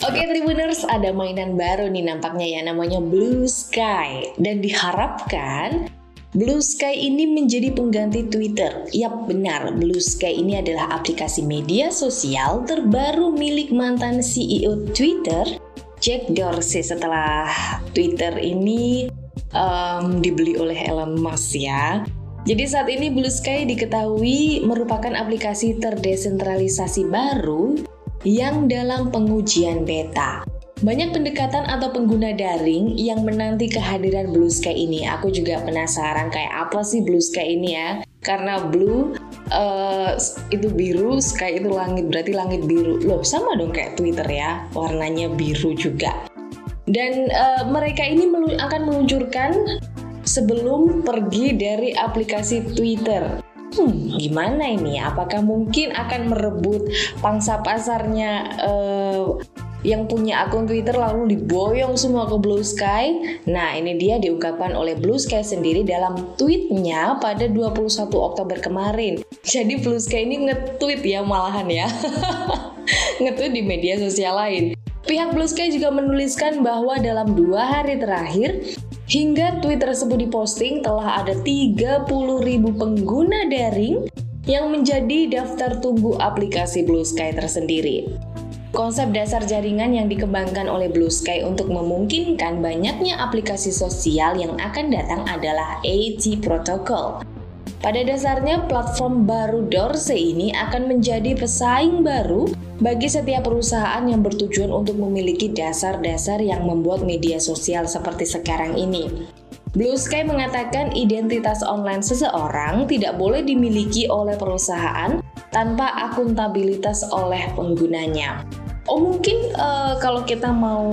Tribuners ada mainan baru nih nampaknya ya namanya Blue Sky dan diharapkan Blue Sky ini menjadi pengganti Twitter. Yap, benar. Blue Sky ini adalah aplikasi media sosial terbaru milik mantan CEO Twitter, Jack Dorsey setelah Twitter ini um, dibeli oleh Elon Musk ya. Jadi saat ini Blue Sky diketahui merupakan aplikasi terdesentralisasi baru yang dalam pengujian beta. Banyak pendekatan atau pengguna daring yang menanti kehadiran Blue Sky ini. Aku juga penasaran kayak apa sih Blue Sky ini ya? Karena blue uh, itu biru, sky itu langit, berarti langit biru. Loh, sama dong kayak Twitter ya, warnanya biru juga. Dan uh, mereka ini akan meluncurkan sebelum pergi dari aplikasi Twitter. Hmm, gimana ini? Apakah mungkin akan merebut pangsa pasarnya uh, yang punya akun Twitter lalu diboyong semua ke Blue Sky. Nah, ini dia diungkapkan oleh Blue Sky sendiri dalam tweetnya pada 21 Oktober kemarin. Jadi Blue Sky ini nge-tweet ya malahan ya. nge-tweet di media sosial lain. Pihak Blue Sky juga menuliskan bahwa dalam dua hari terakhir, hingga tweet tersebut diposting telah ada 30.000 pengguna daring yang menjadi daftar tunggu aplikasi Blue Sky tersendiri. Konsep dasar jaringan yang dikembangkan oleh Blue Sky untuk memungkinkan banyaknya aplikasi sosial yang akan datang adalah AT Protocol. Pada dasarnya, platform baru Dorsey ini akan menjadi pesaing baru bagi setiap perusahaan yang bertujuan untuk memiliki dasar-dasar yang membuat media sosial seperti sekarang ini. Blue Sky mengatakan identitas online seseorang tidak boleh dimiliki oleh perusahaan tanpa akuntabilitas oleh penggunanya. Oh mungkin uh, kalau kita mau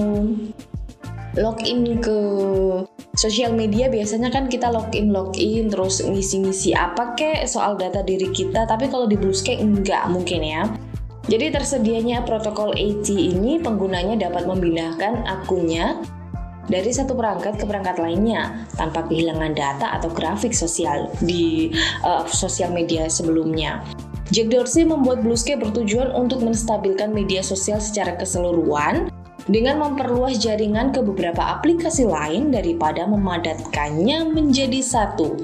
login ke sosial media biasanya kan kita login login terus ngisi-ngisi apa kek soal data diri kita tapi kalau di Blue Sky enggak mungkin ya jadi tersedianya protokol AT ini penggunanya dapat memindahkan akunnya dari satu perangkat ke perangkat lainnya tanpa kehilangan data atau grafik sosial di uh, sosial media sebelumnya. Jack Dorsey membuat Blue Sky bertujuan untuk menstabilkan media sosial secara keseluruhan dengan memperluas jaringan ke beberapa aplikasi lain daripada memadatkannya menjadi satu.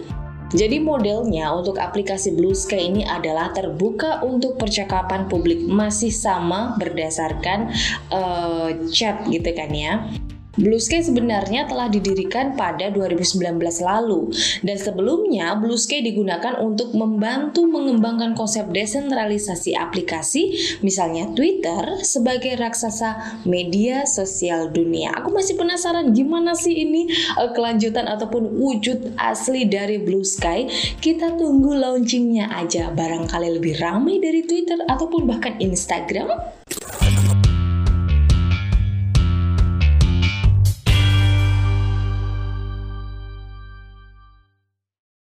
Jadi modelnya untuk aplikasi Blue Sky ini adalah terbuka untuk percakapan publik masih sama berdasarkan uh, chat gitu kan ya. Blue Sky sebenarnya telah didirikan pada 2019 lalu dan sebelumnya Blue Sky digunakan untuk membantu mengembangkan konsep desentralisasi aplikasi misalnya Twitter sebagai raksasa media sosial dunia. Aku masih penasaran gimana sih ini uh, kelanjutan ataupun wujud asli dari Blue Sky. Kita tunggu launchingnya aja barangkali lebih ramai dari Twitter ataupun bahkan Instagram.